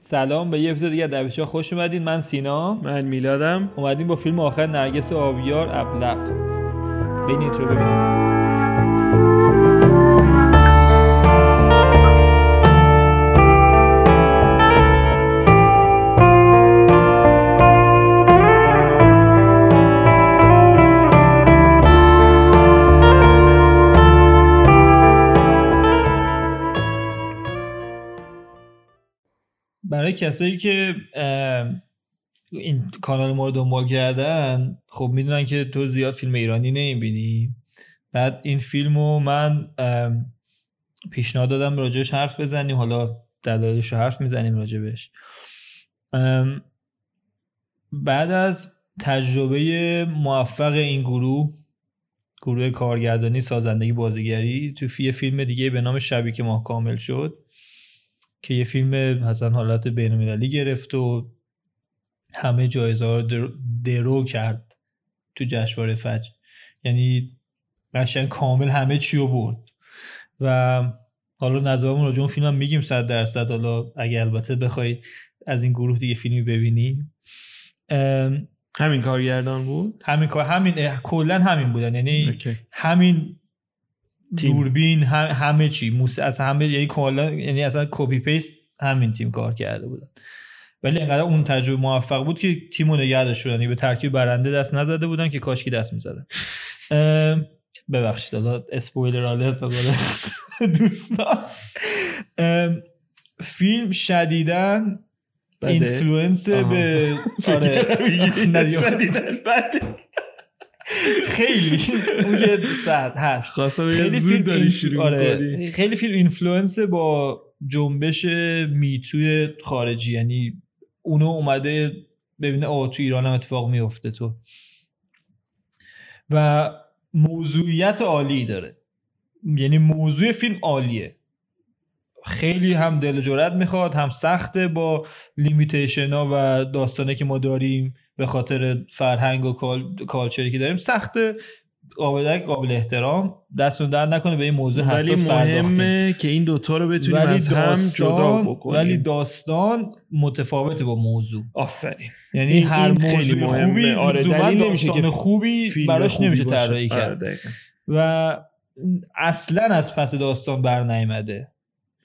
سلام به یه اپیزود دیگه از خوش اومدین. من سینا. من میلادم. اومدیم با فیلم آخر نرگس آبیار ابلق. بین رو ببینیم. برای کسایی که این کانال ما رو دنبال کردن خب می‌دونن که تو زیاد فیلم ایرانی نمی‌بینی. بعد این فیلم رو من پیشنهاد دادم راجبش حرف بزنیم. حالا دلایلش رو حرف می‌زنیم راجبش. بعد از تجربه موفق این گروه گروه کارگردانی سازندگی بازیگری تو یه فیلم دیگه به نام شبی که ماه کامل شد. که یه فیلم مثلا حالت بینالمللی گرفت و همه جایزه ها رو درو کرد تو جشنواره فجر. یعنی قشنگ کامل همه چی رو برد. و حالا نظرمون راجع اون فیلم هم میگیم صد درصد. حالا اگه البته بخواید از این گروه دیگه فیلمی ببینی. همین کارگردان بود؟ همین کار همین کلا همین بودن. یعنی همین دوربین هم، همه چی. موس از همه یعنی کلا یعنی اصلا کپی پیست همین تیم کار کرده بودن. ولی انقدر اون تجربه موفق بود که تیمو نگه شدن. یعنی به ترکیب برنده دست نزده بودن که کاشکی دست می‌زدن. ببخشید حالا اسپویلر آلرت به دوستان. فیلم شدیدن اینفلوئنس به آره. خیلی اون یه ساعت هست. خیلی فیلم داری شروع آره خیلی فیلم influence با جنبش MeToo ی خارجی یعنی اونو اومده ببینه آه تو ایران هم اتفاق میفته تو. و موضوعیت عالی داره. یعنی موضوع فیلم عالیه. خیلی هم دل جرات می‌خواد هم سخته با limitation ها و داستانه که ما داریم. به خاطر فرهنگ و کالچری که داریم سخته قابل قابل احترام. دستون در نکنه به این موضوع حساس ولی مهمه که این دوتا رو بتونیم ولی از هم جدا بکنیم. ولی داستان متفاوته با موضوع. آفرین. یعنی هر موضوع خوبی آره نمیشه که خوبی براش نمیشه طراحی آره، کرد. و اصلا از پس داستان بر نیامده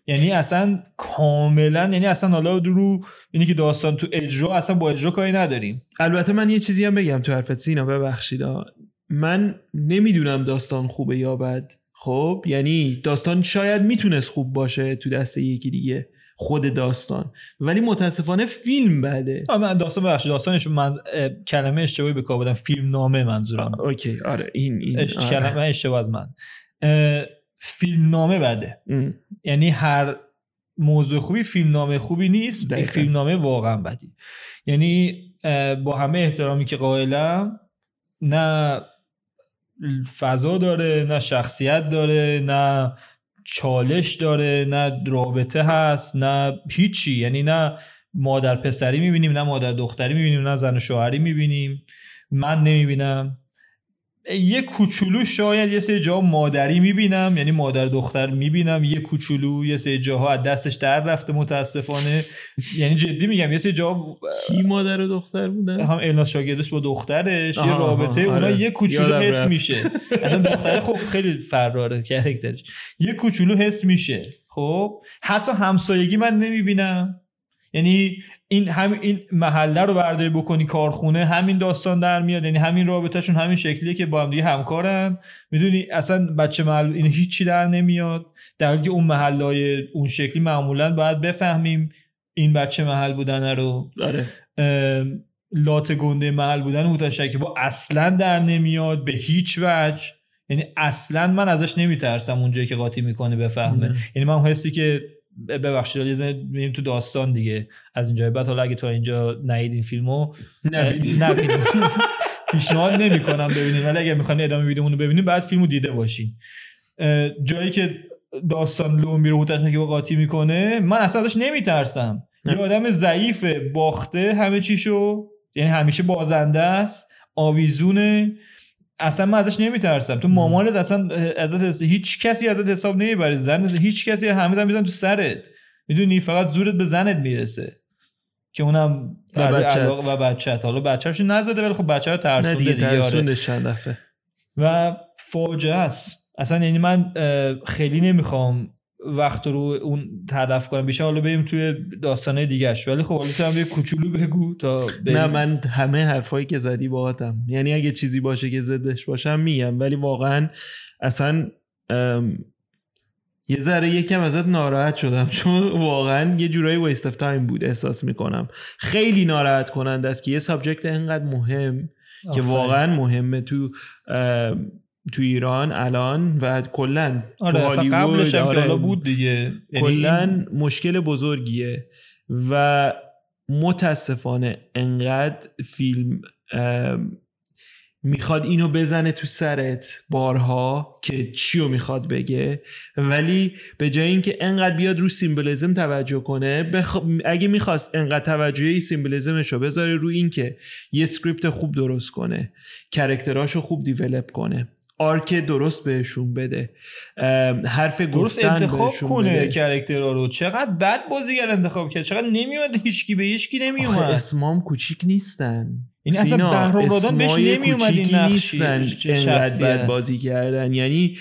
یعنی اصلا کاملا یعنی اصلا حالا رو اینی که داستان تو اجرا اصلا با اجرا کاری نداریم. البته من یه چیزی هم بگم تو حرفت سینا ببخشید. من نمی‌دونم داستان خوبه یا بد. خب؟ یعنی داستان شاید می‌تونست خوب باشه تو دست یکی دیگه خود داستان. ولی متاسفانه فیلم بده. من داستان بخش داستانش من کلمه اشتباهی به کار بودم. فیلم نامه منظورم. اوکی آره این این آره. کلمه اشتباه از من. فیلم نامه بده یعنی هر موضوع خوبی فیلم نامه خوبی نیست فیلم نامه واقعا بدی. یعنی با همه احترامی که قائلم نه فضا داره نه شخصیت داره نه چالش داره نه رابطه هست نه هیچی. یعنی نه مادر پسری می‌بینیم نه مادر دختری می‌بینیم نه زن و شوهری می‌بینیم. من نمی‌بینم. یه کوچولو شاید یه سری جا مادری می‌بینم یعنی مادر دختر می‌بینم یه کوچولو یه سری جاها از دستش در رفته متاسفانه. یعنی جدی میگم یه سری جا کی مادر و دختر بودن؟ هم الناس شاگردش با دخترش یه رابطه اونا آره. یه کوچولو حس میشه. اصلا دختره خب خیلی فراره کرکترش. یه کوچولو حس میشه خب؟ حتی همسایگی من نمی‌بینم. یعنی این هم این محله رو برداری بکنی کارخونه همین داستان در میاد. یعنی همین رابطهشون همین شکلیه که با هم دیگه همکارن. می‌دونی اصلا بچه محل این هیچی در نمیاد. در حالی که اون محلای اون شکلی معمولا باید بفهمیم این بچه محل بودن رو. داره لات گنده محل بودن هوتشکی با اصلا در نمیاد به هیچ وجه. یعنی اصلا من ازش نمیترسم اونجایی که قاطی می‌کنه بفهمه. یعنی من حسی که ببخشید یه میریم تو داستان دیگه. از اینجا بعد حالا اگه تا اینجا نهید این فیلمو نبینید پیشنهاد نمی‌کنم ببینید ولی اگه می‌خواین ادامه ویدیومون رو ببینید بعد فیلمو دیده باشین. جایی که داستان لو میره هوتش که قاطی می‌کنه من اصلا ازش نمیترسم. یه آدم ضعیف باخته همه چیشو یعنی همیشه بازنده است آویزونه. اصلا من ازش نمیترسم. تو مامانت اصلا ازت هیچ کسی ازت حساب نمی‌بره. زن هیچ کسی همه هم میزن تو سرت. می‌دونی؟ فقط زورت به زنت می‌رسه. که اونم و بچه و بچه حالا بچه‌ش نزده ولی خب بچه رو ترسونده دیگه, دیگه آره. چند دفعه. و فاجعه است. اصلا یعنی من خیلی نمی‌خوام وقت رو اون تلف کنم. بیشتر حالا بریم توی داستان دیگه‌ش ولی خب حالا تو یه کوچولو بگو تا نه من همه حرفایی که زدی باهاتم. یعنی اگه چیزی باشه که ضدش باشم میگم. ولی واقعا اصلا یه ذره یکم ازت ناراحت شدم. چون واقعا یه جورایی waste of time بود احساس می‌کنم. خیلی ناراحت کننده است که یه subject اینقدر مهم که واقعا مهمه تو تو ایران الان و کلا آره تو قبلش هم آره بود دیگه. یعنی کلا مشکل بزرگیه و متاسفانه انقدر فیلم می‌خواد اینو بزنه تو سرت بارها که چیو می‌خواد بگه. ولی به جای اینکه انقدر بیاد رو سیمبولیزم توجه کنه بخ... اگه می‌خواست انقدر توجهی سیمبولیزمش رو بذاره رو اینکه یه script خوب درست کنه character اشو خوب develop کنه. arc درست بهشون بده. حرف گفتن انتخاب کنه. character ها رو. چقدر بد بازیگر انتخاب کرد. چقدر نمیومد هیچکی به هیچکی نمیومد اسمام کوچیک نیستن. این اصلا بهرام رادان بهش نمیومد این نیستن انقدر بد بازی کردن. یعنی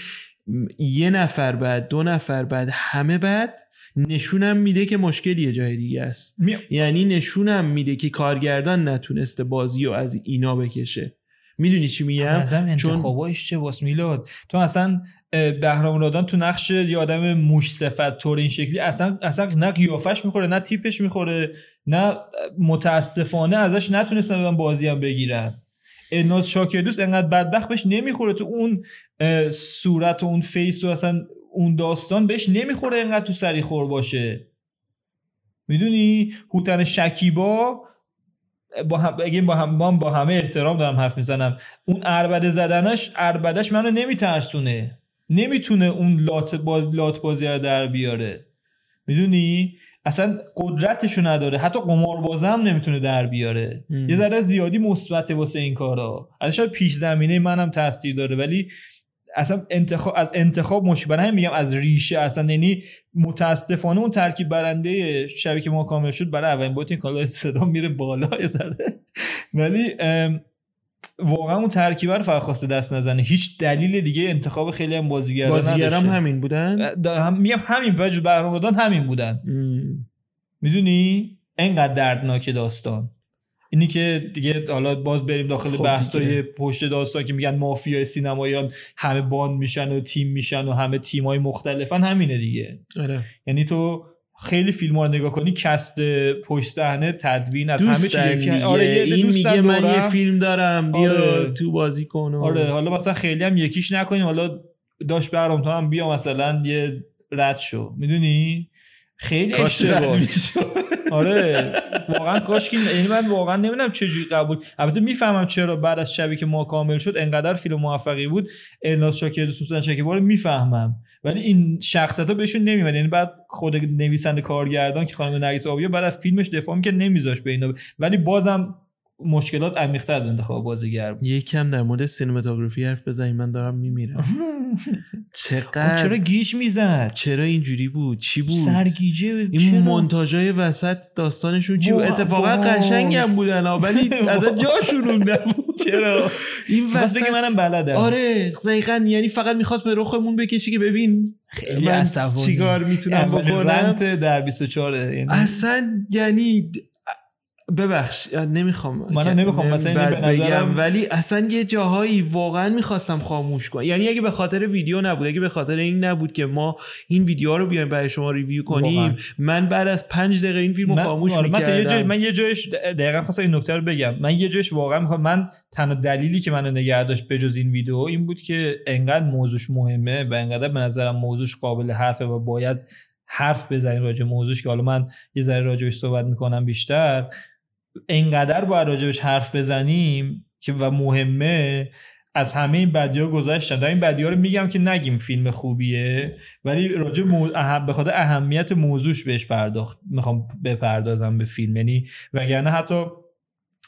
یه نفر بعد دو نفر بعد همه بعد نشونم میده که مشکلی جای دیگه است. یعنی نشونم میده که کارگردان نتونسته بازی رو از اینا بکشه. می‌دونی چی میگم؟ انتخاباش choice میلاد. تو اصلا بهرام رادان تو نقش یه آدم موش صفت طور این شکلی اصلا اصلا نه قیافش می‌خوره نه تیپش می‌خوره نه متاسفانه ازش نتونستن بازی هم بگیرن. الناز شاکردوست انقدر بدبخت بهش نمی‌خوره تو اون صورت و اون face و اصلا اون داستان بهش نمی‌خوره انقدر تو سری خور باشه. می‌دونی؟ هوتن شکیبا با هم بگیم با هم با همه احترام دارم حرف می‌زنم. اون اربده زدنش اربدش منو نمیترسونه. نمی‌تونه اون لات, باز لات بازی رو در بیاره. می‌دونی؟ اصلا قدرتشو نداره. حتی قمار هم نمی‌تونه در بیاره. یه ذره زیادی مثبت واسه این کارا. ازش پیش زمینه منم تاثیر داره ولی اصلا انتخاب از انتخاب برای میگم از ریشه اصلا یعنی متاسفانه اون ترکیب برنده شبی که ما کامل شد برای اولین بار این کالا صدا میره بالا یه ولی واقعا اون ترکیب رو فقط خواسته دست نزنه. هیچ دلیل دیگه انتخاب خیلی هم بازیگران بازیگران همین بودن؟ هم میگم همین بجو بهرام همین بودن. می‌دونی؟ انقدر دردناک داستان. اینی که دیگه حالا باز بریم داخل خب بحثای پشت داستان که میگن مافیا سینما ایران همه باند میشن و تیم میشن و همه تیمای مختلفن همینه دیگه. آره. یعنی تو خیلی فیلم ها رو نگاه کنی کست پشت صحنه تدوین از همه چی آره این میگه من یه فیلم دارم بیا آره. تو بازی کن آره حالا مثلا خیلی هم یکیش نکنیم حالا داشت برام تو هم بیا مثلا یه رد شو. می‌دونی؟ خیلی اشتباه آره واقعا کاش که یعنی من واقعا نمی‌دونم چجوری قبول. البته می‌فهمم چرا بعد از شبی که ما کامل شد انقدر فیلم موفقی بود الناس شاکر دوست شکیب رو می‌فهمم. ولی این شخصیت ها بهشون نمیاد یعنی بعد خود نویسنده کارگردان که خانم نرگس آبیا بعد از فیلمش دفاع که نمیذاش به اینا. ولی بازم مشکلات عمیق‌تر از انتخاب بازیگر بود. یکم در مورد سینماتوگرافی حرف بزنیم من دارم میمیرم. چقدر؟ چرا گیج می‌زد؟ چرا اینجوری بود؟ چی بود؟ سرگیجه این مونتاژای وسط داستانشون چی بود؟ اتفاقا قشنگ هم بودن ولی از جاشون نبود. چرا؟ این وسط منم بلدم. آره دقیقا یعنی فقط می‌خواست به رخمون بکشی که ببین خیلی عصبانی. چیکار می‌تونم بکنم؟ در 24 یعنی اصلا یعنی ببخش نمی‌خوام. من نمی‌خوام مثلا بگم ولی اصلا یه جاهایی واقعا می‌خواستم خاموش کنم. یعنی اگه به خاطر ویدیو نبود اگه به خاطر این نبود که ما این ویدیو رو بیایم برای شما ریویو کنیم من بعد از پنج دقیقه این فیلم رو خاموش آره، می‌کردم. من, جای... من یه جایش دقیقا خواستم این نکته رو بگم. من یه جایش واقعا می‌خوام من تنها دلیلی که منو نگه داشت بجز این ویدیو این بود که انقدر موضوعش مهمه و انقدر به نظرم موضوعش قابل حرفه و باید حرف بزنیم راجع موضوعش که حالا من یه ذره راجعش صحبت می‌کنم بیشتر. انقدر باید راجبش حرف بزنیم که و مهمه از همه این بدی ها گذاشتن در این بدی ها رو میگم که نگیم فیلم خوبیه ولی راجع مو... اهم... به خاطر اهمیت موضوعش بهش پرداخت. می‌خوام بپردازم به فیلم. یعنی وگرنه حتی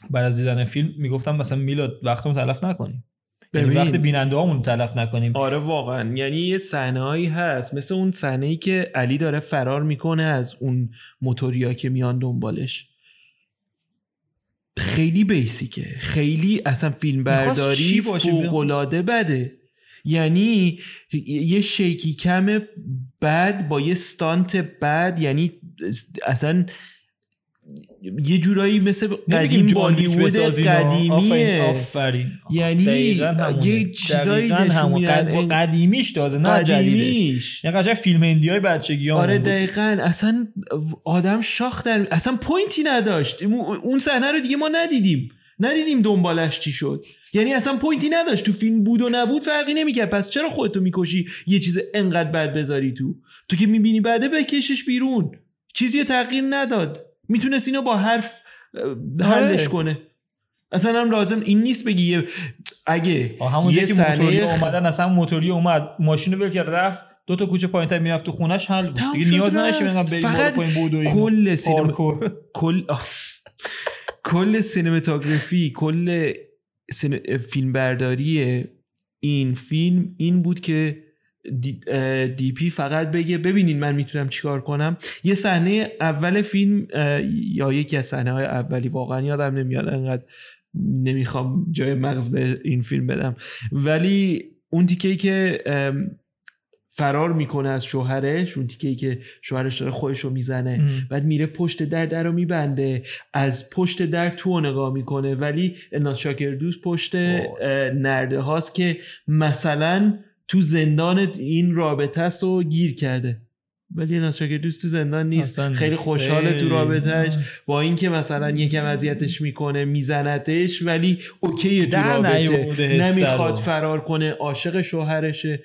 بعد از دیدن فیلم می‌گفتم مثلا میلاد وقتمون تلف نکنیم. یعنی وقت بیننده هامون تلف نکنیم. آره واقعا. یعنی یه صحنه هست. مثل اون صحنه ای که علی داره فرار می‌کنه از اون موتوریا که میان دنبالش. خیلی بیسیکه. خیلی اصلا فیلم برداری فوقلاده بده. یعنی یه شیکی کم بد با یه ستانت بد یعنی اصلا یه جورایی مثل قدیم بالیوود قدیمیه. آفرین یعنی یه چیزایی نشون میدن قدیمیش تازه نه قدیمیش. یعنی قشنگ فیلم هندی بچگی آره دقیقا. اصلا آدم شاخ در اصلا point ی نداشت. اون صحنه رو دیگه ما ندیدیم. ندیدیم دنبالش چی شد. یعنی اصلا point ی نداشت. تو فیلم بود و نبود فرقی نمی‌کرد. پس چرا خودتو می‌کشی یه چیز انقدر بد بذاری تو؟ تو که می‌بینی بده بکشش بیرون. چیزی تغییر نداد. می‌تونست اینو با حرف حلش آره. کنه. اصلا هم لازم این نیست بگی اگه همون یه موتوری اومدن اصلا موتوری اومد ماشین رو که رفت دو تا کوچه پایینتر می‌رفت تو خونش حل بود. دیگه نیاز نداشت فقط کل سینما کل کل سینماتوگرافی کل فیلم برداری این فیلم این بود که دی, پی فقط بگه ببینین من می‌تونم چیکار کنم. یه صحنه اول فیلم یا یکی از صحنه های اولی واقعا یادم نمیاد انقدر نمی‌خوام جای مغز به این فیلم بدم. ولی اون تیکه که فرار می‌کنه از شوهرش اون تیکه که شوهرش داره خودش رو می‌زنه بعد میره پشت در در رو میبنده از پشت در تو نگاه می‌کنه. ولی الناس شاکردوست پشت نرده هاست که مثلا تو زندان این رابطه است و گیر کرده. ولی الناس شاکردوست تو زندان نیست. خیلی خوشحاله تو رابطهش با اینکه مثلا یکم اذیتش می‌کنه میزنتش ولی اوکی تو رابطه. نمی‌خواد فرار کنه عاشق شوهرشه.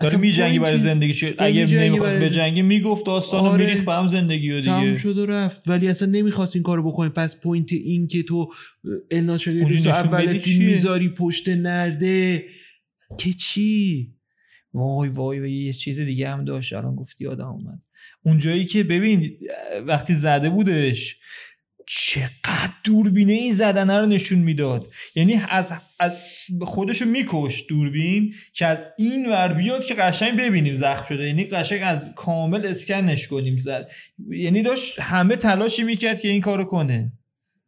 داره میجنگی برای زندگیش. اگه نمی‌خواست بجنگی می‌گفت داستانو آره. می‌ریخت به هم زندگی و دیگه. تمام شد و رفت. ولی اصلا نمی‌خواست این کارو بکنه. پس point این که تو الناز تو اول فیلم می‌ذاری پشت نرده. که چی؟ وای وای وای یه چیز دیگه هم داشت. الان گفتی آدم اومد. اونجایی که ببین وقتی زده بودش چقدر دوربینه این زدنه رو نشون می‌داد. یعنی از از خودشو میکش دوربین که از این ور بیاد که قشنگ ببینیم زخم شده. یعنی قشنگ از کامل اسکنش کنیم زد. یعنی داشت همه تلاشی می‌کرد که این کارو کنه.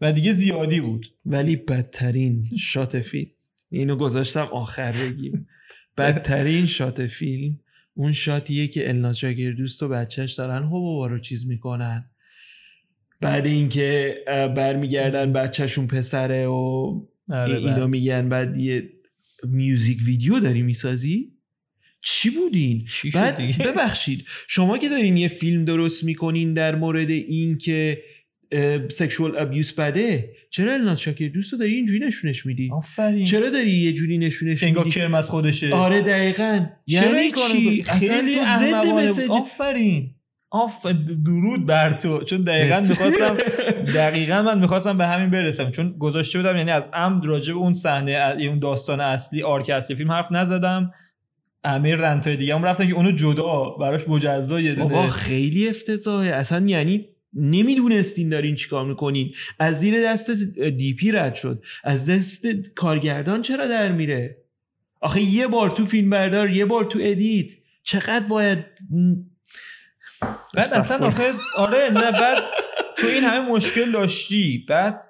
و دیگه زیادی بود. ولی بدترین شات فیلم. اینو گذاشتم آخر بگیم. بدترین شات فیلم اون شاتیه که الناز دوست و بچهش دارن هو رو چیز می‌کنن. بعد اینکه برمیگردن بچهشون پسره و آره اینا بله. میگن بعد یه میوزیک ویدیو داری می‌سازی؟ چی بودین؟ بعد ببخشید شما که دارین یه فیلم درست می‌کنین در مورد این که سکشوال ابیوس بده؟ چرا الناز شاکر؟ دوست داری اینجوری نشونش میدی؟ آفرین. چرا داری یه جوری نشونش میدی؟ انگار کرم از خودشه. آره دقیقا. یعنی چی؟ اصلا تو ضد مسیج آفرین. آف درود بر تو. چون دقیقا می‌خواستم دقیقا من می‌خواستم به همین برسم. چون گذاشته بودم یعنی از عمد راجع به اون صحنه اون داستان اصلی arc اصلی فیلم حرف نزدم. امیر رنتای دیگه هم رفتن که اونو جدا براش مجزا یه بابا خیلی افتضاحه. اصلا یعنی نمی‌دونستین دارین چیکار می‌کنین. از زیر دست DP رد شد. از دست کارگردان چرا در میره؟ آخه یه بار تو فیلم بردار یه بار تو edit. چقدر باید بعد اصلا آخه آره نه بعد تو این همه مشکل داشتی. بعد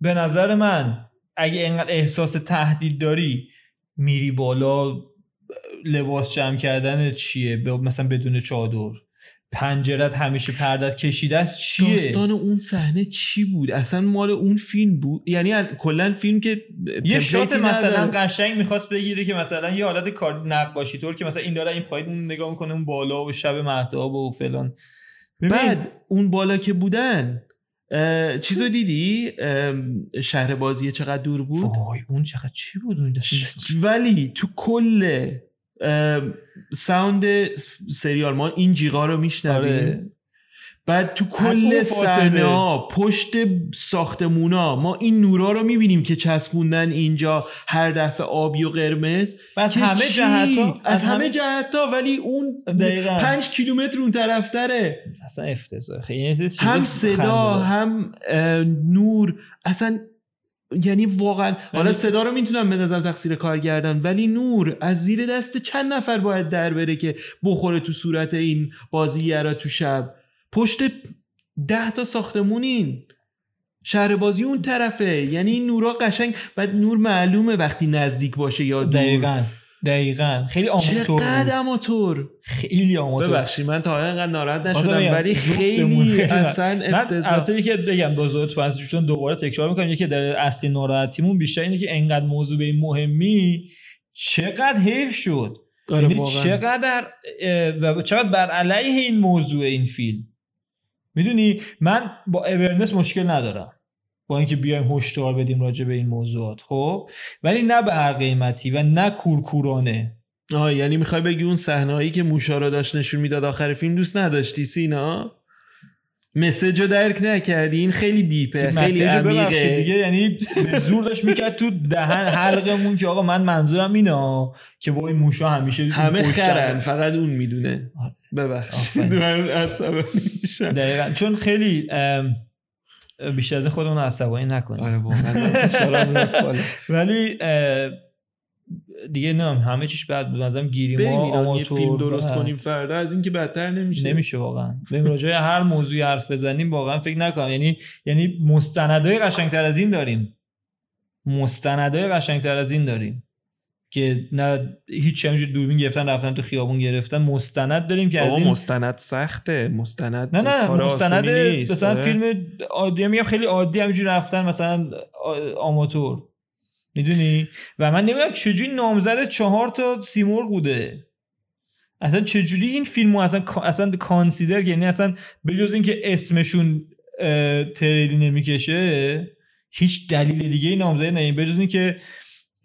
به نظر من اگه اینقدر احساس تهدید داری میری بالا لباس جمع کردن چیه؟ مثلا بدون چادر. پنجرت همیشه پردت کشیده است چیه؟ داستان اون صحنه چی بود؟ اصلا مال اون فیلم بود؟ یعنی کلا فیلم که یه شات مثلا قشنگ می‌خواست بگیره که مثلا یه حالت کار نقاشی طور که مثلا این داره این پایین نگاه می‌کنه اون بالا و شب مهتاب و فلان. بعد اون بالا که بودن چیزو دیدی؟ شهر بازی چقدر دور بود؟ وای اون چقدر چی بود؟ اون ولی تو کل ساوند سریال ما این جیغا رو میشنویم آره. بعد تو کل صحنه ها پشت ساختمونا ما این نورا رو می‌بینیم که چسبوندن اینجا هر دفعه آبی و قرمز. از همه جهت ها؟ از, همه جهت ها ولی اون دقیقا. پنج کیلومتر اون طرف داره اصلا افتضاح هم صدا هم نور. اصلا یعنی واقعا حالا یعنی صدا رو می‌تونم بندازم تقصیر کارگردان ولی نور از زیر دست چند نفر باید در بره که بخوره تو صورت این بازیگرا تو شب. پشت ده تا ساختمونین. شهر بازی اون طرفه. یعنی این نورا قشنگ بعد نور معلومه وقتی نزدیک باشه یا دور. دقیقا. دقیقا. خیلی آماتور چقدر آماتور. خیلی آماتور. ببخشید من تا حالا انقدر ناراحت نشدم ولی خیلی اصلا افتضاح. من که بگم دوزار چون دوباره تکرار می‌کنم یکی در اصلی ناراحتیمون بیشتر اینه که انقدر موضوع به این مهمی چقدر حیف شد. آره یعنی چقدر و چقدر بر علیه این موضوع این فیلم. می‌دونی من با اورنس مشکل ندارم. با اینکه بیایم هشدار بدیم راجع به این موضوعات. خب؟ ولی نه به هر قیمتی و نه کورکورانه. آه یعنی می‌خوای بگی اون صحنه هایی که موشا رو داشت نشون می‌داد آخر فیلم دوست نداشتی سینا؟ مسیج رو درک نکردی؟ این خیلی دیپه خیلی عمیقه. دیگه یعنی زور داشت می‌کرد تو دهن حلقمون که آقا من منظورم اینه که وای موشا همیشه همه خرن فقط اون می‌دونه. آره. ببخشید. دقیقا. چون خیلی بیشتر از خودمون عصبانی نکنیم. آره ولی دیگه نه همه چیش بعد بود مثلا گیری ما آماتور فیلم درست کنیم فردا از اینکه بدتر نمیشه. نمیشه واقعا. بریم راجع هر موضوعی حرف بزنیم واقعا فکر نکنم. یعنی یعنی مستندای قشنگتر از این داریم. مستندای قشنگتر از این داریم. که نه هیچ همینجور دوربین گرفتن رفتن تو خیابون گرفتن مستند داریم که از این مستند سخته. مستند نه نه مستند مثلا. فیلم عادی میگم خیلی عادی همینجوری رفتن مثلا آماتور. می‌دونی؟ و من نمی‌دونم چجوری نامزد چهار تا سیمور بوده. اصلا چجوری این فیلمو اصلا اصلا کانسیدر یعنی اصلا بجز اینکه اسمشون تریلی نمی‌کشه هیچ دلیل دیگه ای نامزدی نه. بجز اینکه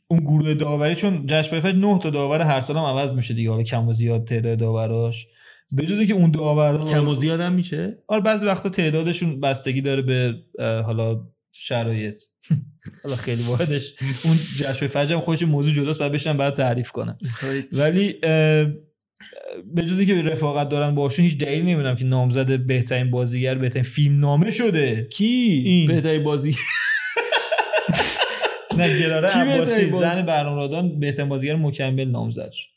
اون گروه داوری چون جشن فجر 9 تا داور هر سال هم عوض میشه دیگه حالا کم و زیاد تعداد داوراش. به جز که اون داورا کم و زیاد هم میشه؟ آره بعضی وقتا تعدادشون بستگی داره به حالا شرایط. حالا خیلی واحدش. اون جشن فجر هم خودش موضوع جداست بعد بشن بعد تعریف کنم ولی به جزی که رفاقت دارن باشون هیچ دلیل نمی‌دونم که نامزد بهترین بازیگر بهترین فیلم نامه شده. کی؟ این. بهترین بازی نه گراره عباسی زن برنامه‌رادان بهترین بازیگر مکمل نامزد شد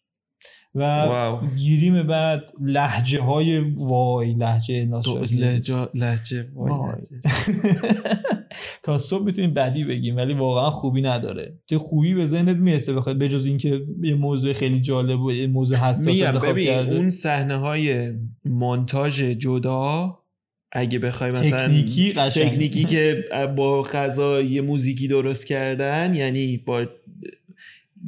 و گیریم بعد لحجه های وای لحجه لحجه وای تا صبح می‌تونیم بدی بگیم ولی واقعا خوبی نداره. تو خوبی به ذهنت می‌رسه بخواد بجز اینکه یه موضوع خیلی جالب و یه موضوع حساس انتخاب کرده؟ اون صحنه های مونتاژ جدا اگه بخوای مثلا تکنیکی تکنیکی که با غذا یه موزیکی درست کردن یعنی با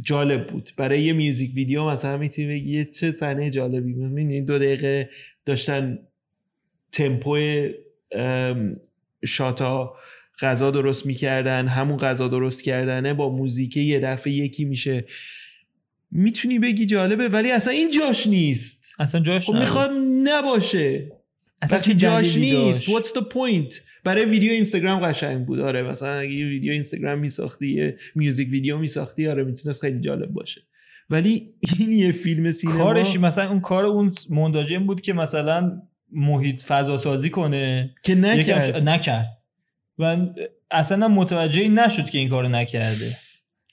جالب بود. برای یه میوزیک ویدیو مثلا می‌تونی بگی چه صحنه جالبی می‌بینی دو دقیقه داشتن تمپو شاتا غذا درست می‌کردن همون غذا درست کردنه با موزیک یه دفعه یکی میشه. می‌تونی بگی جالبه ولی اصلا این جاش نیست. اصلا جاش خب می‌خواد نباشه. اصلا جاش نیست. what's the point برای ویدیو اینستاگرام قشنگ بود. آره مثلا اگه یه ویدیو اینستاگرام میساختی یه میوزیک ویدیو میساختی آره می‌تونست خیلی جالب باشه. ولی این یه فیلم سینما کارش مثلا اون کار اون مونداجم بود که مثلا محیط فضا سازی کنه. که نکرد. نکرد. و اصلا متوجه نشد که این کارو نکرده.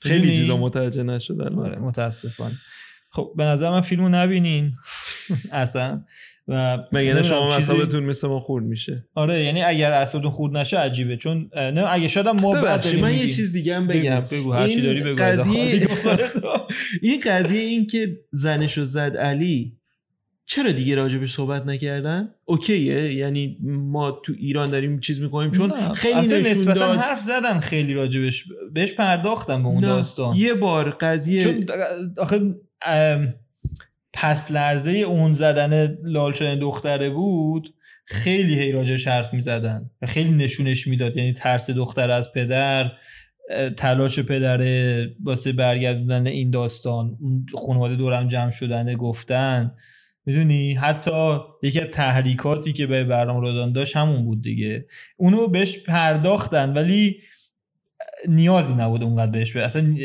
خیلی چیزا متوجه نشدن آره متاسفانه. خب به نظر من فیلمو نبینین. اصلا. و مگه شما اعصابتون مثل ما خورد میشه. آره یعنی اگر اعصابتون خورد نشه عجیبه چون نه اگه شاید ما بعد من یه چیز دیگه هم بگم. بگو, هر چی داری بگو قضیه این قضیه این که زنشو زد علی چرا دیگه راجبش صحبت نکردن؟ اوکیه یعنی ما تو ایران داریم چیز می‌کنیم چون خیلی نشون داد حرف زدن خیلی راجبش بهش پرداختم به اون داستان. یه بار قضیه چون آخه پس لرزه اون زدن لال شدن دختره بود خیلی هی راجش حرف می‌زدن و خیلی نشونش می‌داد. یعنی ترس دختر از پدر تلاش پدره واسه برگردوندن این داستان خانواده دورم جمع شدن گفتن. می‌دونی؟ حتی یکی از تحریکاتی که به برنامه رادان داشت همون بود دیگه. اونو بهش پرداختن ولی نیازی نبود اونقدر بهش به اصلا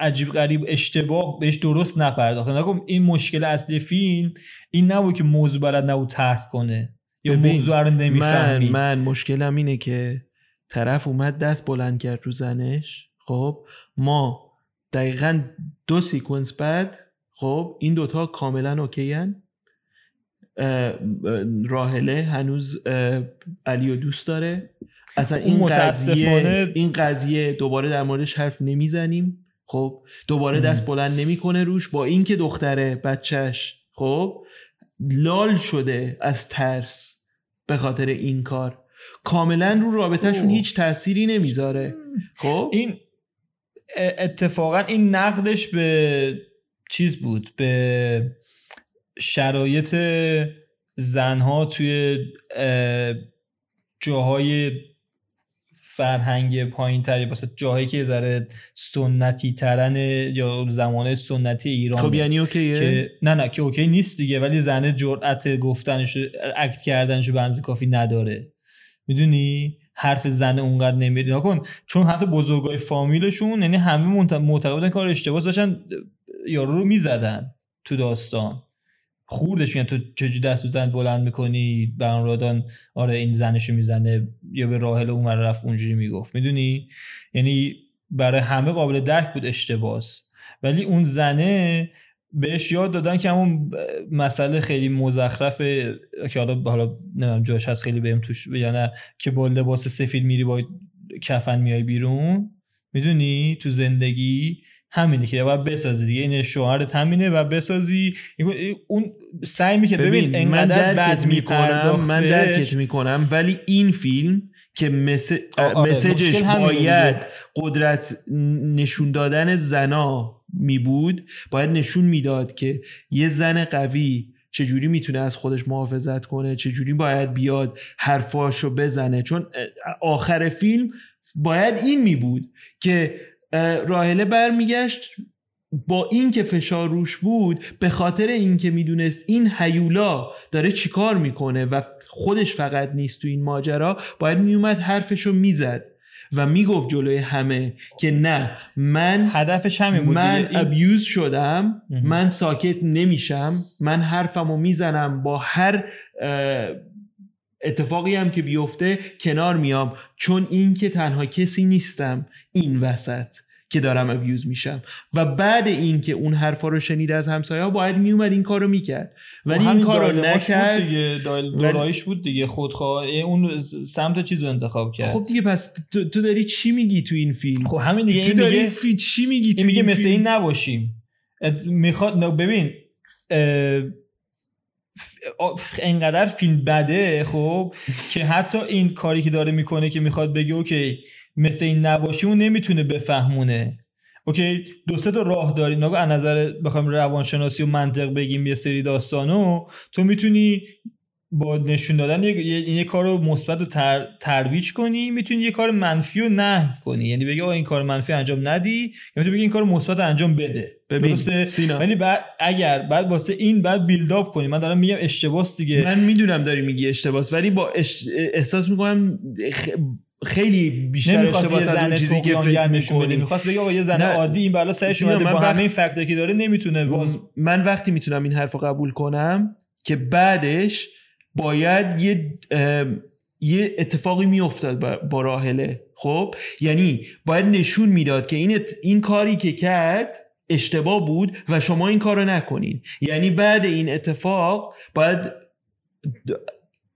عجیب غریب اشتباه بهش درست نپرداختن نکن این مشکل اصلی فیلم این نبود که موضوع بلد نبود ترک کنه. یا موضوع رو نمی‌فهمید. من من مشکلم اینه که طرف اومد دست بلند کرد رو زنش. خب ما دقیقا دو sequence بعد خب این دوتا کاملا okay راهله هنوز علی و دوست داره. اصلا این قضیه این قضیه دوباره در موردش حرف نمی‌زنیم. خب دوباره دست بلند نمی‌کنه روش. با اینکه دختره بچهش خب لال شده از ترس به خاطر این کار. کاملا رو رابطهشون هیچ تأثیری نمی‌ذاره. خب؟ این اتفاقا این نقدش به چیز بود؟ به شرایط زنها توی جاهای فرهنگ پایین تری واسه جاهایی که ذره سنتی ترن یا زمان سنتی ایران خب یعنی اوکیه؟ که نه نه که اوکی نیست دیگه ولی زنه جرأت گفتنش اکت کردنش به کافی نداره. می‌دونی؟ حرف زن اونقدر نمیری. کن چون حتی بزرگای فامیلشون یعنی همه معتقدن کار اشتباه داشتن یارو رو می‌زدن تو داستان. خوردش میگن تو چجوری دست زن بلند می‌کنی؟ رادان آره این زنشو می‌زنه. یا به راحل اون رفت اونجوری می‌گفت. می‌دونی؟ یعنی برای همه قابل درک بود اشتباس. ولی اون زنه بهش یاد دادن که همون مسئله خیلی مزخرفه که حالا حالا نمی‌دونم جاش هست خیلی بهم توش یا نه که با لباس سفید میری با کفن میای بیرون. می‌دونی؟ تو زندگی همینه که باید بسازی دیگه. این شوهرت همینه و بسازی. اون سعی می‌کنه ببین انقدر بد می‌کنم من درکت می‌کنم ولی این فیلم که آره، مسجش باید قدرت نشون دادن زنا می بود باید نشون می‌داد که یه زن قوی چجوری می‌تونه از خودش محافظت کنه چجوری باید بیاد حرفاشو بزنه. چون آخر فیلم باید این می بود که راهله برمیگشت با اینکه فشار روش بود به خاطر اینکه می‌دونست این هیولا داره چیکار می‌کنه و خودش فقط نیست تو این ماجرا باید میومد حرفشو می‌زد و می‌گفت جلوی همه که نه من هدفش همین بود من ابیوز شدم من ساکت نمیشم من حرفمو می‌زنم با هر اتفاقی هم که بیفته کنار میام چون این که تنها کسی نیستم این وسط. که دارم ابیوز میشم. و بعد اینکه اون حرفا رو شنید از همسایه ها باید میومد این کارو می‌کرد. ولی این کارو نکرد بود دیگه دورایش بود دیگه. خودخواه اون سمت چیز رو انتخاب کرد. خب دیگه پس تو, داری چی میگی تو این فیلم؟ خب همین دیگه تو این داری فی چی میگی تو این, این مثل این نباشیم. می‌خواد ببین انقدر فیلم بده خب که حتی این کاری که داره می‌کنه که می‌خواد بگه okay مثل این نباشی اون نمی‌تونه بفهمونه. okay؟ دو سه تا راه داری نگاه از نظر بخوایم روانشناسی و منطق بگیم یه سری داستانو تو می‌تونی با نشون دادن یه, یه،, کار رو مثبت رو تر، ترویج کنی می‌تونی یه کار منفی رو نه کنی. یعنی بگی این کار منفی انجام ندی. یا می‌تونی بگی این کار مثبت انجام بده. ببین ولی بعد اگر بعد واسه این بعد بیلداپ کنی. من دارم میگم اشتباس دیگه. من می‌دونم داری میگی اشتباس ولی با احساس می‌کنم خیلی بیشتر اشتباس از اون چیزی که فکر بده می‌خواست بگه آقا یه زن عادی این بالا سرش اومده با همه این فکتایی که داره نمی‌تونه باز من وقتی می‌تونم این حرفو قبول کنم که بعدش باید یه یه اتفاقی میافتاد با راهله خب؟ یعنی باید نشون می‌داد که این این کاری که کرد اشتباه بود و شما این کارو نکنین. یعنی بعد این اتفاق باید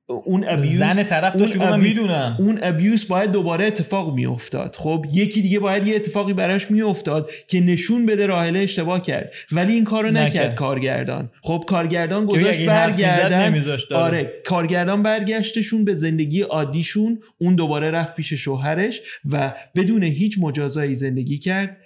اون ابیوز زن طرف داشت من می‌دونم. اون ابیوز باید دوباره اتفاق میافتاد. خب یکی دیگه باید یه اتفاقی براش میافتاد که نشون بده راهله اشتباه کرد. ولی این کارو نکرد. کارگردان. خب کارگردان گذاشت برگردن. آره کارگردان برگشتشون به زندگی عادیشون اون دوباره رفت پیش شوهرش و بدون هیچ مجازایی زندگی کرد.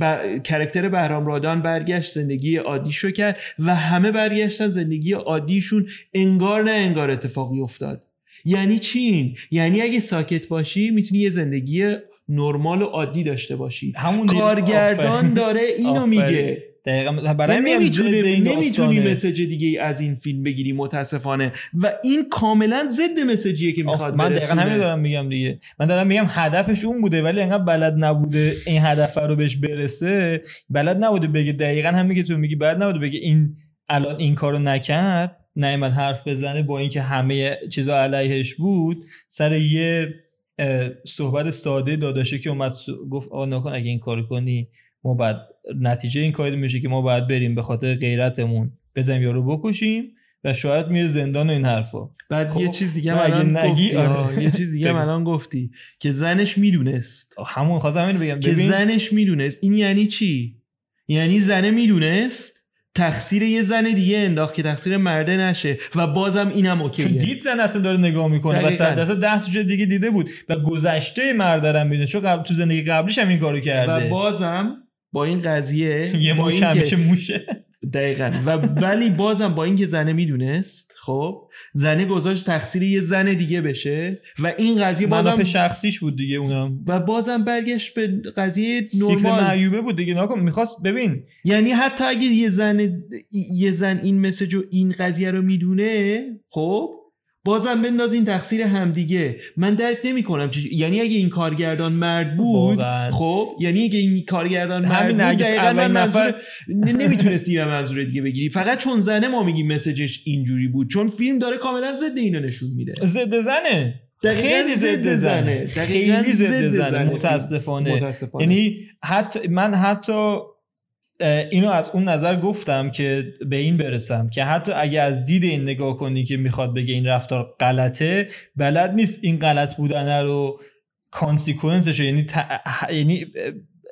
ب... کرکتر بهرام رادان برگشت زندگی عادیشو کرد و همه برگشتن زندگی عادیشون انگار نه انگار اتفاقی افتاد. یعنی چین یعنی اگه ساکت باشی می‌تونی یه زندگی نرمال و عادی داشته باشی. همون کارگردان داره اینو میگه. دقیقا برای نمی‌تونی نمی‌تونی مسج دیگه از این فیلم بگیری متاسفانه. و این کاملا ضد مسیجیه که می‌خواد من دقیقا همین دارم میگم دیگه. من دارم میگم هدفش اون بوده ولی انقدر بلد نبوده این هدف رو بهش برسه. بلد نبوده بگه دقیقا همین که تو میگی بلد نبوده بگه این الان این کارو نکرد نیامد حرف بزنه با اینکه همه چیزا علیهش بود. سر یه صحبت ساده داداشه که اومد گفت آقا نکن اگه این کارو کنی ما بعد نتیجه این کار میشه که ما باید بریم به خاطر غیرتمون. بزنیم یارو بکشیم و شاید میره زندان و این حرفا. بعد خب، یه چیز دیگه الان نگی، گفتی آره. یه چیز دیگه. الان گفتی که زنش می‌دونست. همون خواستم اینو بگم. که زنش می‌دونست. این یعنی چی؟ یعنی زنه می‌دونست؟ تقصیر یه زن دیگه انداخت که تقصیر مرده نشه و بازم اینم اوکیه. چون دید زن اصلا داره نگاه می‌کنه و. صد درصد ده تا دیگه دیده بود و گذشته مردرم میده چون قبل تو زندگی قبلیش هم این کارو کرده. و بازم با این قضیه یه موش همیشه موشه. دقیقا. و ولی بازم با اینکه زنه می‌دونست خب زنه گذاشت تقصیر یه زن دیگه بشه و این قضیه منافع بازم شخصیش بود دیگه اونم. و بازم برگشت به قضیه سیکل نرمال. معیوبه بود دیگه. ناکن می‌خواست ببین. یعنی حتی اگه یه زن یه زن این مسج و این قضیه رو می‌دونه خب بازم بنداز این تقصیر همدیگه من درک نمی‌کنم چی یعنی اگه این کارگردان مرد بود. خب یعنی اگه این کارگردان مرد بود دقیقاً من منظور نمی‌تونستی یه منظور دیگه بگیری. فقط چون زنه ما میگیم مسجش اینجوری بود. چون فیلم داره کاملا ضد اینو نشون میده. ضد زنه. خیلی ضد زنه. خیلی ضد زنه. متاسفانه. یعنی حتی من حتی اینو از اون نظر گفتم که به این برسم که حتی اگه از دید این نگاه کنی که می‌خواد بگه این رفتار غلطه بلد نیست این غلط بودنه رو consequence ش یعنی ت- یعنی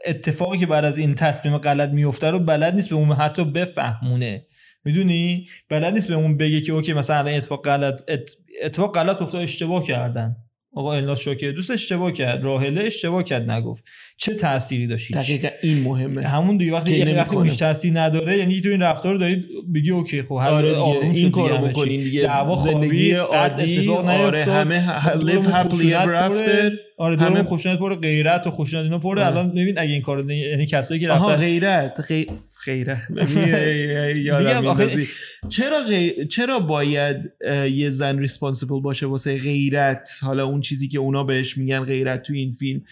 اتفاقی که بعد از این تصمیم غلط میفته رو بلد نیست به اون حتی بفهمونه. می‌دونی؟ بلد نیست به اون بگه که okay مثلا اتفاق غلط ات- اتفاق غلط افتاد اشتباه کردن. آقا الناز شاکردوست اشتباه کرد. راهله اشتباه کرد نگفت. چه تأثیری داشت دقیقا این مهمه. همون دیگه وقتی یعنی وقتی هیچ تأثیری نداره یعنی تو این رفتار رو دارید بگی اوکی خب هر آره دیگه، آروم این کارو. بکنین دیگه. دعوا زندگی عادی اتفاق آره. همه live happily ever after. آره همه- همه خشونت پر غیرت و خشونت اینا پر آره. الان ببین اگه این کارو یعنی کسایی که رفتن غیرت غی- غیرت یادم میگم آخه- میندازی. چرا غی- چرا باید یه زن ریسپانسیبل باشه واسه غیرت حالا اون چیزی که اونا بهش میگن غیرت تو این فیلم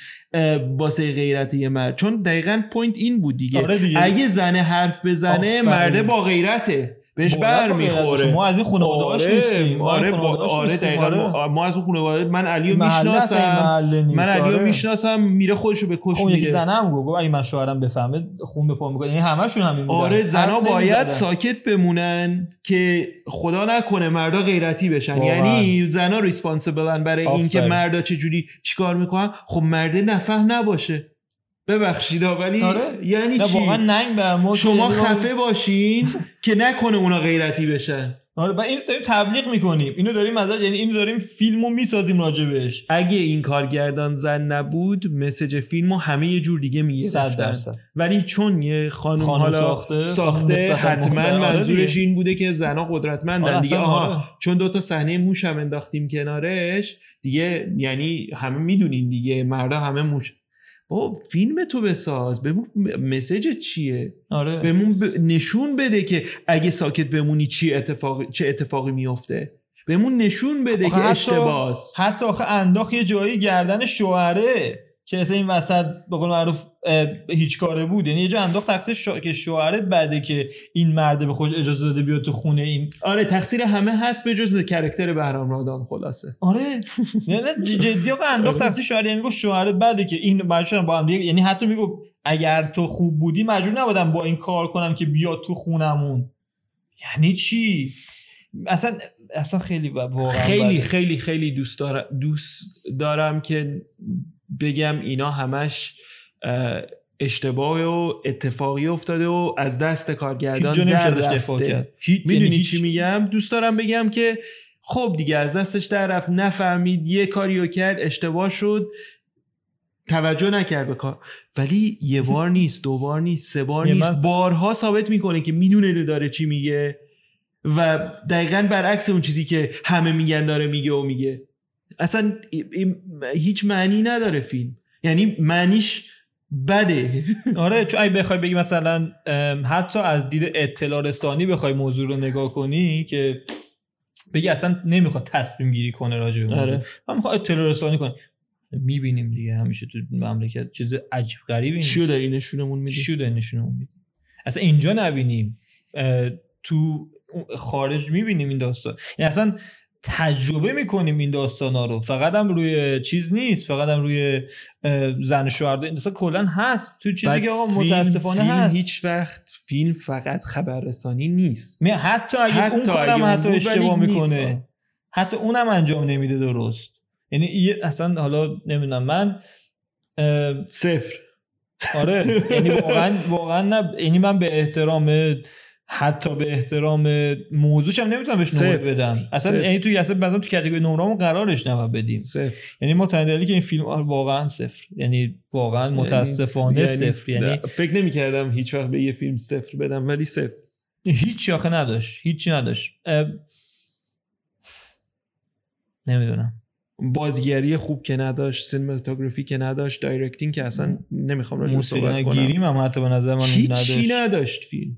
واسه غیرت یه مرد چون دقیقا پوینت این بود دیگه, آره دیگه. اگه زنه حرف بزنه آفرین. مرده با غیرته بهش بر. می‌خوره ما از این خانواده‌هاش نیستیم ما آره, با- خانواده‌هاش آره نیستیم. دقیقاً آره. ما, ما از اون خانواده من علیو محله این می‌شناسم محله نیست. من علیو آره. می‌شناسم میره خودشو به کش اون یکی میده زنم گفت گفت اگه من شوهرم بفهمه خون به پا می‌کنه یعنی همشون همین بودن آره زنا باید. ساکت بمونن که خدا نکنه مردا غیرتی بشن واقعاً. یعنی زنا ریسپانسیبلن برای اینکه. مردا چجوری چیکار می‌کنن خب مرده نفهم نباشه ببخشید ولی آره. یعنی چی واقعا ننگ ما شما خفه باشین که نکنه اونا غیرتی بشن آره و اینو داریم تبلیغ می‌کنیم اینو داریم ازش یعنی اینو داریم فیلمو می‌سازیم راجبش اگه این کارگردان زن نبود مسج فیلمو همه یه جور دیگه می‌گرفتن ولی چون یه خانم, خانم حالا ساخته، ساخته, حتما. آره منظورش. این بوده که زنا قدرتمندن آره دیگه آها آره. چون دوتا صحنه موش هم انداختیم کنارش دیگه یعنی همه می‌دونین دیگه مردا همه موش با فیلم تو بساز. بمون مسیج چیه؟ آره. بهمون ب... نشون بده که اگه ساکت بمونی چی اتفاق چه اتفاقی میفته بهمون نشون بده که اشتباس. حتی آخه انداخت یه جایی گردن شوهره. که اصلا این وسط به قول معروف هیچ کاره بود. یعنی یه جا انداخت تقصیر شو... که شوهره بده که این مرده به خودش اجازه داده بیاد تو خونه این آره تقصیر همه هست به جز کرکتر بهرام رادان خلاصه. آره. یعنی ج- جدی آقا انداخت تقصیر شوهره یعنی می‌گفت شوهره بده که این مجبورن با هم دیگه یعنی حتی می‌گفت اگر تو خوب بودی مجبور نبودم با این کار کنم که بیاد تو خونمون. یعنی چی؟ اصلا اصلا خیلی واقعا خیلی. خیلی خیلی دوست دارم دوست دارم که بگم اینا همش اه، اشتباه و اتفاقی افتاده و از دست کارگردان در رفته. می‌دونی یعنی چی میگم؟ دوست دارم بگم که خب دیگه از دستش در رفت نفهمید یه کاریو کرد اشتباه شد. توجه نکرد به کار. ولی یه بار نیست دو بار نیست سه بار نیست. بارها ثابت می‌کنه که می‌دونه داره چی میگه و دقیقا برعکس اون چیزی که همه میگن داره میگه و میگه. اصلا هیچ معنی نداره فیلم. یعنی معنیش بده. آره چون اگه بخوای بگی مثلا حتی از دید اطلاع رسانی بخوای موضوع رو نگاه کنی که بگی اصلا نمی‌خواد تصمیم گیری کنه راجع به موضوع. آره. من می‌خواد اطلاع رسانی کنه می‌بینیم دیگه همیشه تو مملکت چیز عجیب غریبی نیست. چیو داری نشونمون میدی؟ چیو داری نشونمون میدی؟ اصلا اینجا نبینیم. تو خارج می‌بینیم این داستان. یعنی اصلا تجربه می‌کنیم این داستان ها رو. فقط هم روی چیز نیست فقط هم روی زن شوهر این کلا هست. تو چیزی که آقا متاسفانه فیلم هست. هیچ وقت فیلم فقط خبررسانی نیست. حتی اگه حتی اون کارم حتی اشتباه می‌کنه. حتی اونم انجام نمیده درست. یعنی اصلا حالا نمی‌دونم من صفر. آره. یعنی واقعا واقعا نه. یعنی من به احترام حتی به احترام موضوعش هم نمی‌تونم بهش نمره بدم. اصلا یعنی توی اصلا مثلا تو category نمرهمون قرارش نباید بدیم. صفر. یعنی ما که این فیلم واقعا صفر. یعنی واقعا یعنی متاسفانه یعنی صفر. یعنی فکر نمی‌کردم هیچ وقت به یه فیلم صفر بدم ولی صفر. هیچ آخه نداشت. هیچی نداشت. نمی‌دونم. بازیگری خوب که نداشت cinematography که نداشت directing که اصلا نمی‌خوام راجع صحبت کنم. گیریم هم حتی به نظر من هیچی نداشت فیلم.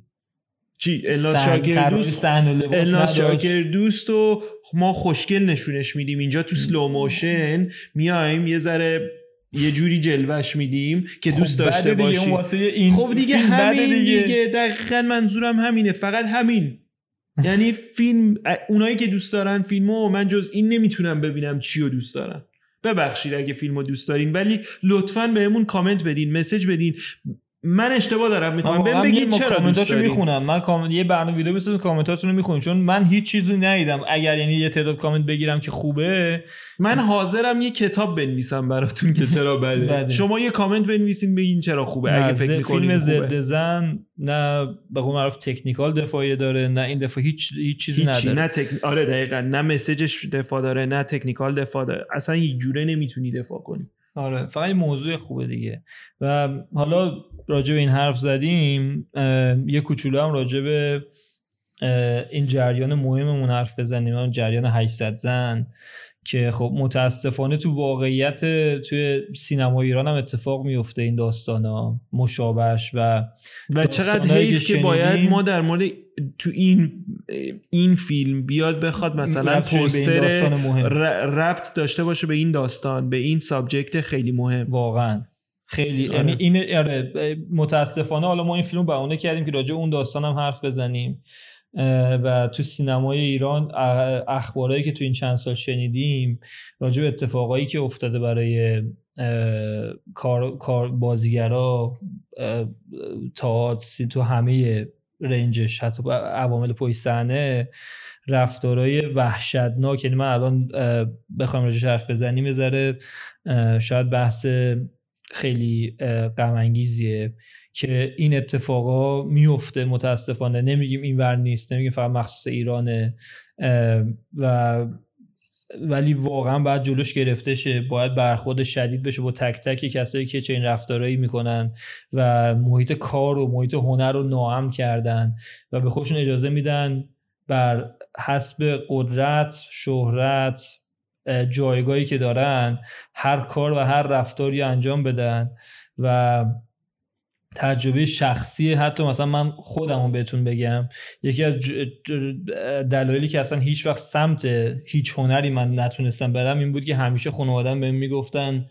چی؟ الناز شاکردوست الناز شاکردوست و ما خوشگل نشونش میدیم. اینجا تو slow motion میایم یه ذره یه جوری جلوه‌ش میدیم که خب دوست داشته باشی. خب دیگه همین دیگه. دیگه. دقیقا منظورم همینه. فقط همین. یعنی فیلم اونایی که دوست دارن فیلمو من جز این نمی‌تونم ببینم چی رو دوست دارن. ببخشید اگه فیلمو دوست دارین ولی لطفا بهمون کامنت بدین message بدین. من اشتباه دارم می‌کنم. بهم بگید چرا دوست می‌خونم. من کامنت یه برنامه ویدیو بسازم کامنتاتون رو می‌خونم. چون من هیچ چیزی ندیدم. اگر یعنی یه تعداد کامنت بگیرم که خوبه من حاضرم یه کتاب بنویسم براتون که چرا بده. شما یه کامنت بنویسین بگین چرا خوبه. اگه فکر فیلم ضد زن نه به قول معروف تکنیکال دفاعی داره نه این دفاع هیچ هیچ چیزی نداره. نه تک... آره دقیقا. نه مسیجش دفاع داره نه تکنیکال دفاع داره. اصلا هیچ جوره نمی‌تونی دفاع کنی. آره فقط موضوع خوبه دیگه. و حالا راجع به این حرف زدیم یه کوچولو هم راجع به این جریان مهممون حرف بزنیم. جریان 800 زن. که خب متاسفانه تو واقعیت توی سینما ایران هم اتفاق میفته این داستان ها مشابهش و و چقدر حیف که باید ما در مورد تو این این فیلم بیاد بخواد مثلا پوستر ربط داشته باشه به این داستان به این سابجکت خیلی مهم. واقعا. خیلی آره. یعنی این آره متاسفانه حالا ما این فیلم به کردیم که راجع اون داستان هم حرف بزنیم. و تو سینمای ایران اخبارهایی که تو این چند سال شنیدیم راجع به اتفاقایی که افتاده برای کار, کار بازیگرا تا تو همه رنجش حتی عوامل پشت صحنه رفتارهای وحشتناک. یعنی من الان بخوام راجعش حرف بزنیم یه شاید بحث خیلی غم که این اتفاقا میفته متاسفانه. نمیگیم این ور نیست نمیگیم فقط مخصوص ایرانه. و ولی واقعا باید جلوش گرفته شه باید برخورد شدید بشه با تک تک کسایی که چنین رفتارهایی می‌کنن و محیط کار و محیط هنر رو ناام کردن و به خودشون اجازه میدن بر حسب قدرت شهرت جایگاهی که دارن هر کار و هر رفتاری انجام بدن. و تجربه شخصی حتی مثلا من خودم رو بهتون بگم یکی از دلایلی که اصلا هیچ وقت سمت هیچ هنری من نتونستم برم این بود که همیشه خانوادم بهم می‌گفتن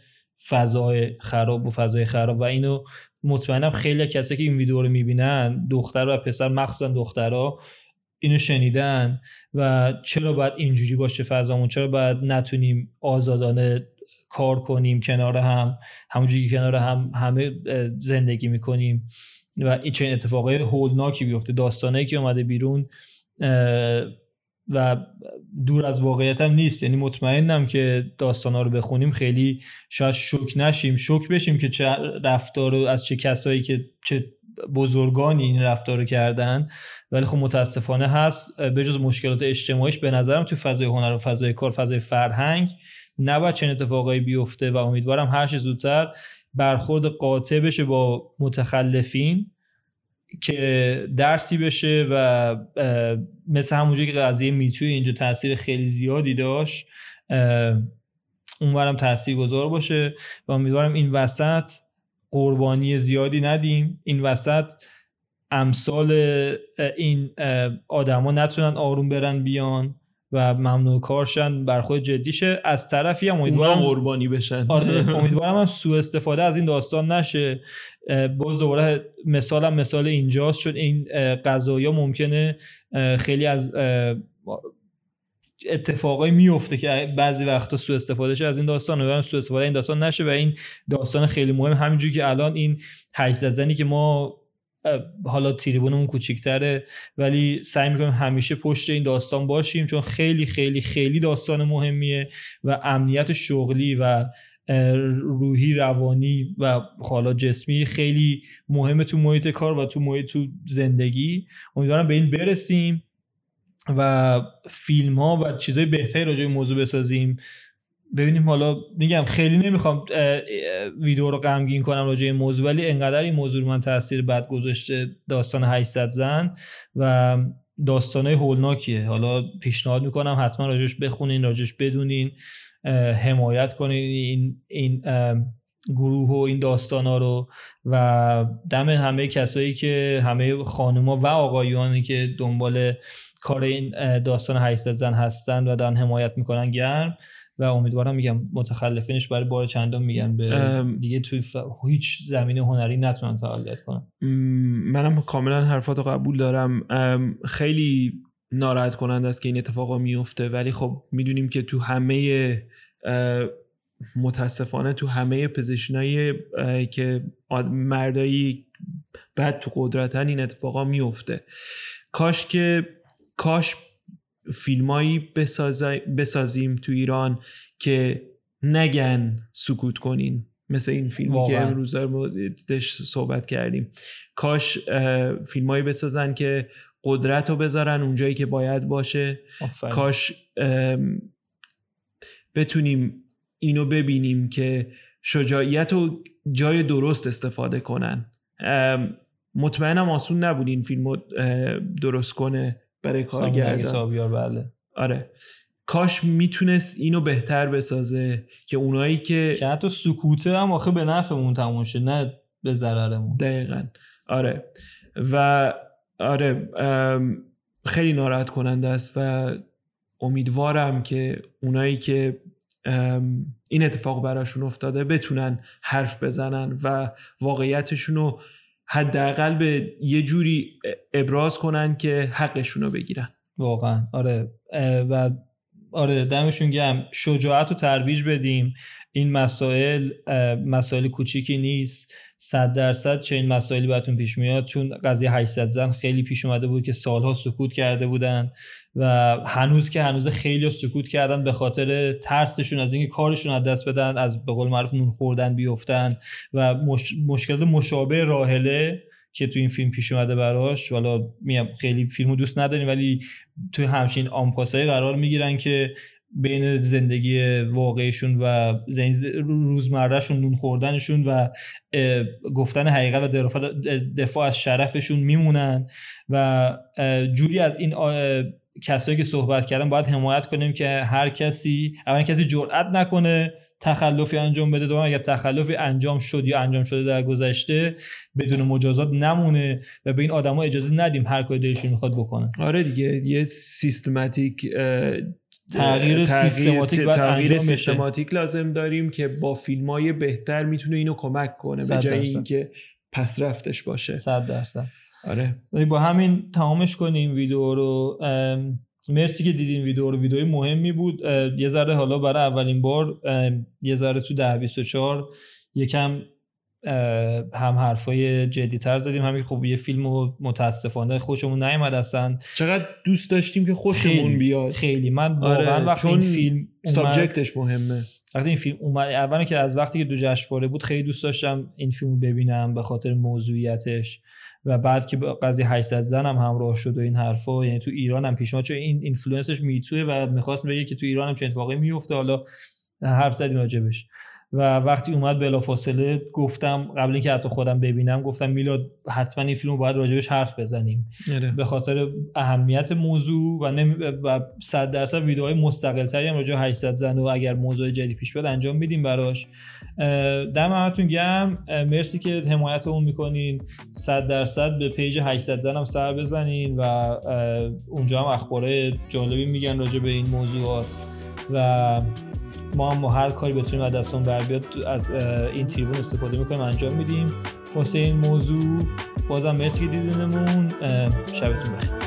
فضای خراب و فضای خراب و اینو مطمئنم خیلی کسایی که این ویدیو رو می‌بینن دختر و پسر مخصوصا دخترها اینو شنیدن و چرا باید اینجوری باشه فضامون؟ چرا باید نتونیم آزادانه کار کنیم کنار هم همونجوری که کنار هم همه زندگی می‌کنیم. و چنین اتفاقای هولناکی بیفته داستانه که اومده بیرون و دور از واقعیت هم نیست. یعنی مطمئنم که داستان ها رو بخونیم خیلی شاید شک نشیم. شک بشیم که چه رفتار از چه کسایی که چه بزرگانی این رفتار رو کردن. ولی خب متاسفانه هست. به جز مشکلات اجتماعیش به نظرم تو فضای هنر و فضای کار فضای فرهنگ نباید چنین اتفاقایی بیفته و امیدوارم هر زودتر برخورد قاطع بشه با متخلفین که درسی بشه و مثل همونجایی که قضیه میتوی اینجا تاثیر خیلی زیادی داشت اونورم تاثیر گذار باشه و امیدوارم این وسط قربانی زیادی ندیم. این وسط امثال این آدما نتونن آروم برن بیان. و ممنوع کارشن بر خود جدیشه. از طرفی هم امیدوارم قربانی بشن. آره امیدوارم هم سوء استفاده از این داستان نشه. باز دوباره مثالم مثال اینجاست چون این قضایی ممکنه خیلی از اتفاقایی میفته که بعضی وقتا سوء استفاده از این داستان و سوء استفاده این داستان نشه و این داستان خیلی مهم همینجوری که الان این 800 زنی که ما حالا تریبونمون کوچیکتره ولی سعی می‌کنیم همیشه پشت این داستان باشیم چون خیلی خیلی خیلی داستان مهمیه و امنیت شغلی و روحی روانی و حالا جسمی خیلی مهمه تو محیط کار و تو محیط تو زندگی. امیدوارم به این برسیم و فیلم ها و چیزای بهتری راجع موضوع بسازیم. ببینیم حالا میگم خیلی نمی‌خوام ویدیو رو غمگین کنم راجع این موضوع ولی انقدر این موضوع من تاثیر بد گذاشته داستان 800 زن و داستانه هولناکیه. حالا پیشنهاد می‌کنم حتما راجش بخونین راجش بدونین حمایت کنین این این گروه و این داستان ها رو و دم همه کسایی که همه خانوما و آقایانی که دنبال کار این داستان 800 زن هستن و دارن حمایت می‌کنن گرم. و امیدوارم میگم متخلفینش برای بار چندم میگن به دیگه توی هیچ زمین هنری نتونن فعالیت کنن. منم کاملا حرفات قبول دارم. خیلی ناراحت کننده است که این اتفاقا میفته ولی خب می‌دونیم که تو همه متاسفانه تو همه پزیشنایی که مردایی بعد تو قدرتن این اتفاقا میفته. کاش که کاش فیلمایی بسازیم تو ایران که نگن سکوت کنین. مثل این فیلمی که امروز موردش صحبت کردیم. کاش فیلمایی بسازن که قدرت رو بذارن اونجایی که باید باشه. کاش بتونیم اینو ببینیم که شجاعیت رو جای درست استفاده کنن. مطمئنم آسون نبود این فیلم رو درست کنه. برای کارگردان بله. آره. کاش می‌تونست اینو بهتر بسازه که اونایی که که حتی سکوته هم آخه به نفعمون تموم شه نه به ضررمون. دقیقا. آره. و آره خیلی ناراحت کننده است و امیدوارم که اونایی که این اتفاق براشون افتاده بتونن حرف بزنن و واقعیتشون رو حداقل به یه جوری ابراز کنن که حقشون رو بگیرن. واقعا. آره. و آره دمشون گم شجاعت رو ترویج بدیم. این مسائل مسائل کوچیکی نیست. صد درصد چه این مسائلی براتون پیش میاد؟ چون قضیه 800 زن خیلی پیش اومده بود که سالها سکوت کرده بودن. و هنوز که هنوز خیلی سکوت کردن به خاطر ترسشون از اینکه کارشون از دست بدن از به قول معروف نون خوردن بیفتن و مش... مشکلات مشابه راهله که تو این فیلم پیش اومده براش. والا میام خیلی فیلمو دوست نداریم ولی تو همچین آمپاسایی قرار می‌گیرن که بین زندگی واقعیشون و روزمرهشون نون خوردنشون و گفتن حقیقت و دفاع از شرفشون میمونن و جوری از این کسایی که صحبت کردن باید حمایت کنیم که هر کسی اول کسی جرئت نکنه تخلفی انجام بده دوم اگر تخلفی انجام شد یا انجام شده در گذشته بدون مجازات نمونه و به این آدما اجازه ندیم هر کاری دلشون می‌خواد بکنن آره دیگه یه سیستماتیک تغییر سیستماتیک تغییر سیستماتیک لازم داریم که با فیلم های بهتر می‌تونه اینو کمک کنه به جای اینکه پس رفتش باشه. صد درصد. آره. با همین تمامش کنیم ویدیو رو مرسی که دیدین ویدیو رو. ویدیوی مهمی بود. یه ذره حالا برای اولین بار یه ذره تو ده 24 یکم هم حرفای جدی تر زدیم. همین خب یه فیلم متاسفانه خوشمون نیومد اصلا. چقدر دوست داشتیم که خوشمون بیاد. خیلی. من واقعا آره، وقتی این فیلم سابجکتش مهمه. وقتی این فیلم اومد اولا که از وقتی که تو جشنواره بود خیلی دوست داشتم این فیلم ببینم به خاطر موضوعیتش. و بعد که قضیه 800 زن هم همراه شد و این حرفا یعنی تو ایران هم پیش چون این influence ش Me Too ه و می‌خواست بگه که تو ایران هم چه اتفاقی میفته حالا حرف زدیم راجبش. و وقتی اومد بلافاصله گفتم قبل اینکه حتی خودم ببینم گفتم میلاد حتما این فیلم باید راجبش حرف بزنیم. اره. به خاطر اهمیت موضوع و نمی... و 100 درصد ویدیوهای مستقل تری هم راجع 800 زن و اگر موضوع جدی پیش بیاد انجام میدیم براش. دم همتون گرم. مرسی که حمایت اون می‌کنین. 100 درصد به پیج 800 زن هم سر بزنین و اونجا هم اخباره جالبی میگن راجع به این موضوعات. و ما هم هر کاری بتونیم از دستمون بر بیاد از این تریبون استفاده می‌کنیم انجام میدیم. واسه این موضوع بازم مرسی که دیدینمون. شبتون بخیر.